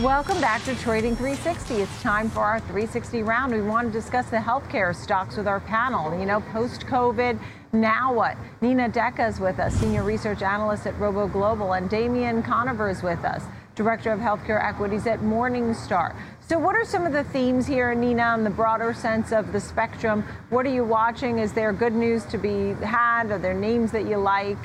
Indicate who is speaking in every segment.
Speaker 1: Welcome back to Trading 360. It's time for our 360 round. We want to discuss the healthcare stocks with our panel. You know, post COVID, now what? Nina Deka is with us, senior research analyst at Robo Global, and Damien Conover is with us, director of healthcare equities at Morningstar. So, what are some of the themes here, Nina, in the broader sense of the spectrum? What are you watching? Is there good news to be had? Are there names that you like?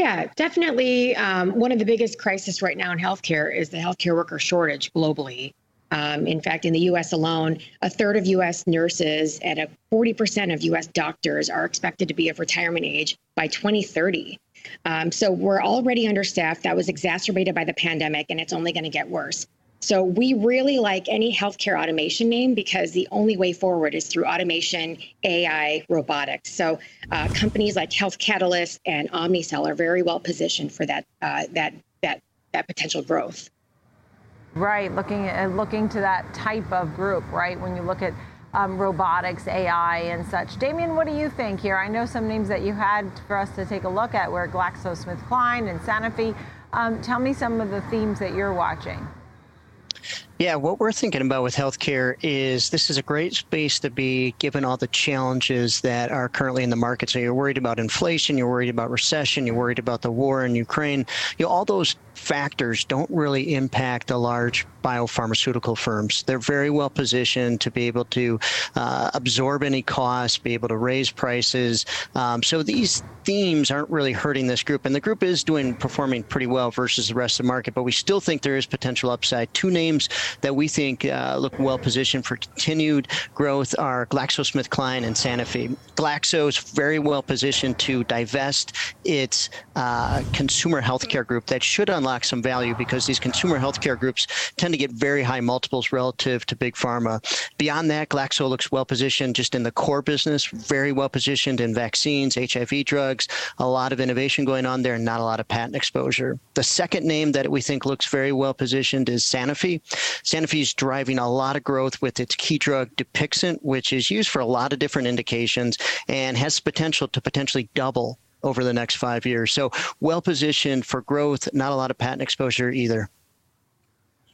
Speaker 2: Yeah, definitely. Um, one of the biggest crises right now in healthcare is the healthcare worker shortage globally. Um, in fact, in the US alone, a third of US nurses and a 40% of US doctors are expected to be of retirement age by 2030. Um, so we're already understaffed. That was exacerbated by the pandemic, and it's only going to get worse. So we really like any healthcare automation name because the only way forward is through automation, AI, robotics. So uh, companies like Health Catalyst and Omnicell are very well positioned for that uh, that that that potential growth.
Speaker 1: Right, looking at looking to that type of group, right? When you look at um, robotics, AI, and such. Damien, what do you think here? I know some names that you had for us to take a look at were GlaxoSmithKline and Sanofi. Um, tell me some of the themes that you're watching.
Speaker 3: Yeah, what we're thinking about with healthcare is this is a great space to be given all the challenges that are currently in the market. So you're worried about inflation, you're worried about recession, you're worried about the war in Ukraine. You know, all those factors don't really impact a large biopharmaceutical firms. They're very well positioned to be able to uh, absorb any costs, be able to raise prices. Um, so these themes aren't really hurting this group, and the group is doing performing pretty well versus the rest of the market. But we still think there is potential upside. Two names that we think uh, look well positioned for continued growth are GlaxoSmithKline and Sanofi. Glaxo is very well positioned to divest its uh, consumer healthcare group that should unlock some value because these consumer healthcare groups tend to get very high multiples relative to big pharma. Beyond that, Glaxo looks well positioned just in the core business, very well positioned in vaccines, HIV drugs, a lot of innovation going on there, and not a lot of patent exposure. The second name that we think looks very well positioned is Sanofi. Sanofi is driving a lot of growth with its key drug Dupixent, which is used for a lot of different indications and has potential to potentially double over the next five years. So well positioned for growth, not a lot of patent exposure either.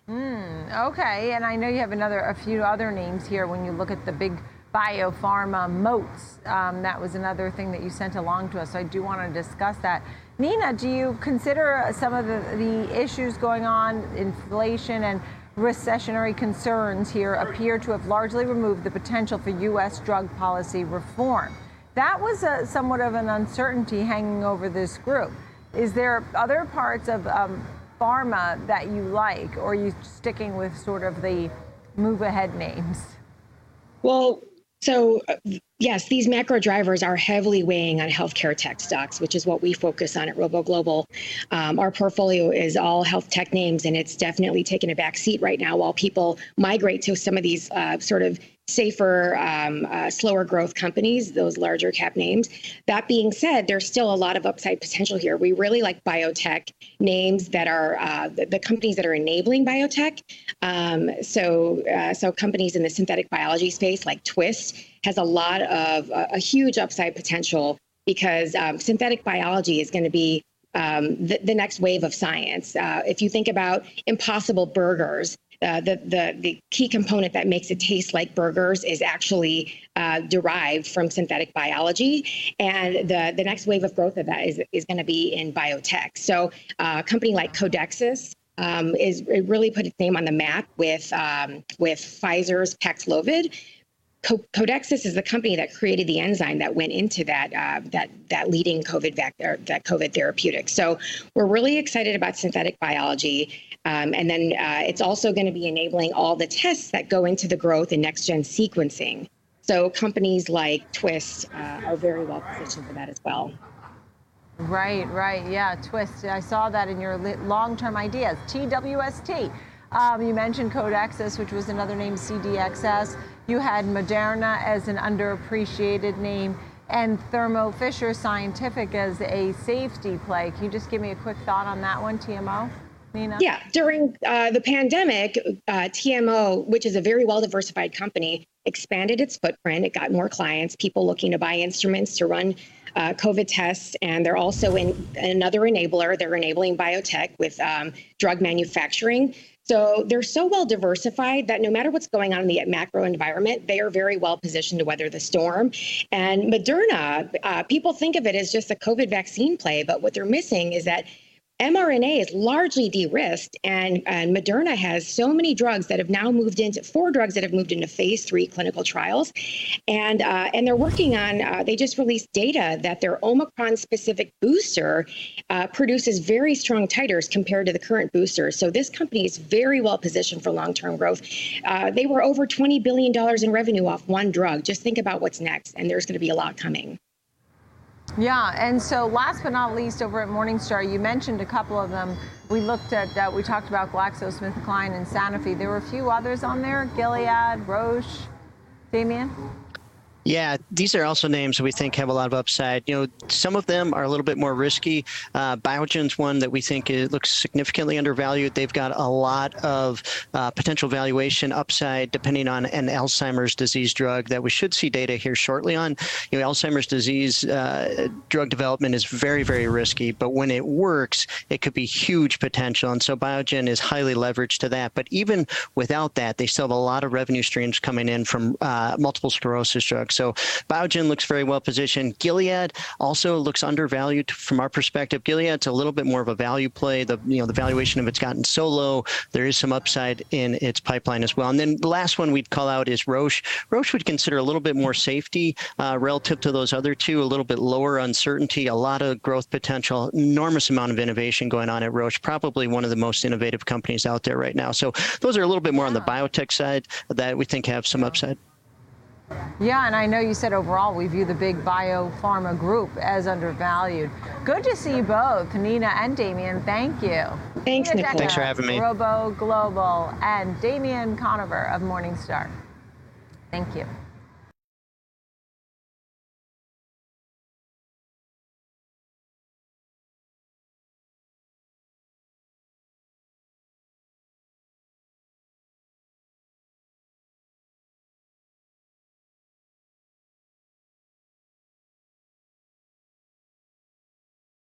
Speaker 1: Mm, okay, and I know you have another a few other names here when you look at the big biopharma moats. Um, that was another thing that you sent along to us. So I do want to discuss that. Nina, do you consider some of the, the issues going on, inflation and recessionary concerns here appear to have largely removed the potential for U.S. drug policy reform. That was a, somewhat of an uncertainty hanging over this group. Is there other parts of um, pharma that you like, or are you sticking with sort of the move ahead names?
Speaker 2: Well, so, uh, yes, these macro drivers are heavily weighing on healthcare tech stocks, which is what we focus on at Robo Global. Um, our portfolio is all health tech names, and it's definitely taken a back seat right now while people migrate to some of these uh, sort of safer, um, uh, slower growth companies, those larger cap names. That being said, there's still a lot of upside potential here. We really like biotech names that are uh, the, the, companies that are enabling biotech. Um, so, uh, so companies in the synthetic biology space like Twist has a lot of a huge upside potential because um, synthetic biology is going to be um, the, the, next wave of science. Uh, if you think about impossible burgers, uh, the, the, the key component that makes it taste like burgers is actually uh, derived from synthetic biology. And the, the next wave of growth of that is, is going to be in biotech. So uh, a company like Codexis um, is really put its name on the map with, um, with Pfizer's Paxlovid. Codexis is the company that created the enzyme that went into that uh, that that leading COVID vac- that COVID therapeutic. So we're really excited about synthetic biology, um, and then uh, it's also going to be enabling all the tests that go into the growth in next gen sequencing. So companies like Twist uh, are very well positioned for that as well.
Speaker 1: Right, right, yeah, Twist. I saw that in your long term ideas. TWST. Um, you mentioned Codexis, which was another name, CDXS. You had Moderna as an underappreciated name and Thermo Fisher Scientific as a safety play. Can you just give me a quick thought on that one, TMO? Nina?
Speaker 2: Yeah, during uh, the pandemic, uh, TMO, which is a very well diversified company, expanded its footprint. It got more clients, people looking to buy instruments to run uh, COVID tests, and they're also in another enabler. They're enabling biotech with um, drug manufacturing. So they're so well diversified that no matter what's going on in the macro environment, they are very well positioned to weather the storm. And Moderna, uh, people think of it as just a COVID vaccine play, but what they're missing is that mRNA is largely de-risked, and, and Moderna has so many drugs that have now moved into four drugs that have moved into phase three clinical trials, and uh, and they're working on. Uh, they just released data that their Omicron-specific booster uh, produces very strong titers compared to the current boosters. So this company is very well positioned for long-term growth. Uh, they were over 20 billion dollars in revenue off one drug. Just think about what's next, and there's going to be a lot coming.
Speaker 1: Yeah, and so last but not least, over at Morningstar, you mentioned a couple of them. We looked at, uh, we talked about GlaxoSmithKline and Sanofi. There were a few others on there Gilead, Roche, Damien?
Speaker 3: Yeah, these are also names we think have a lot of upside. You know, some of them are a little bit more risky. Uh, Biogen's one that we think looks significantly undervalued. They've got a lot of uh, potential valuation upside depending on an Alzheimer's disease drug that we should see data here shortly on. You know, Alzheimer's disease uh, drug development is very, very risky, but when it works, it could be huge potential. And so Biogen is highly leveraged to that. But even without that, they still have a lot of revenue streams coming in from uh, multiple sclerosis drugs. So Biogen looks very well positioned. Gilead also looks undervalued from our perspective. Gilead's a little bit more of a value play. The you know the valuation of it's gotten so low. There is some upside in its pipeline as well. And then the last one we'd call out is Roche. Roche would consider a little bit more safety uh, relative to those other two. A little bit lower uncertainty. A lot of growth potential. Enormous amount of innovation going on at Roche. Probably one of the most innovative companies out there right now. So those are a little bit more on the biotech side that we think have some upside.
Speaker 1: Yeah, and I know you said overall we view the big biopharma group as undervalued. Good to see you both, Nina and Damien. Thank you.
Speaker 2: Thanks,
Speaker 1: Nina
Speaker 2: Nicole.
Speaker 3: Thanks for having me.
Speaker 1: Robo Global and Damien Conover of Morningstar. Thank you.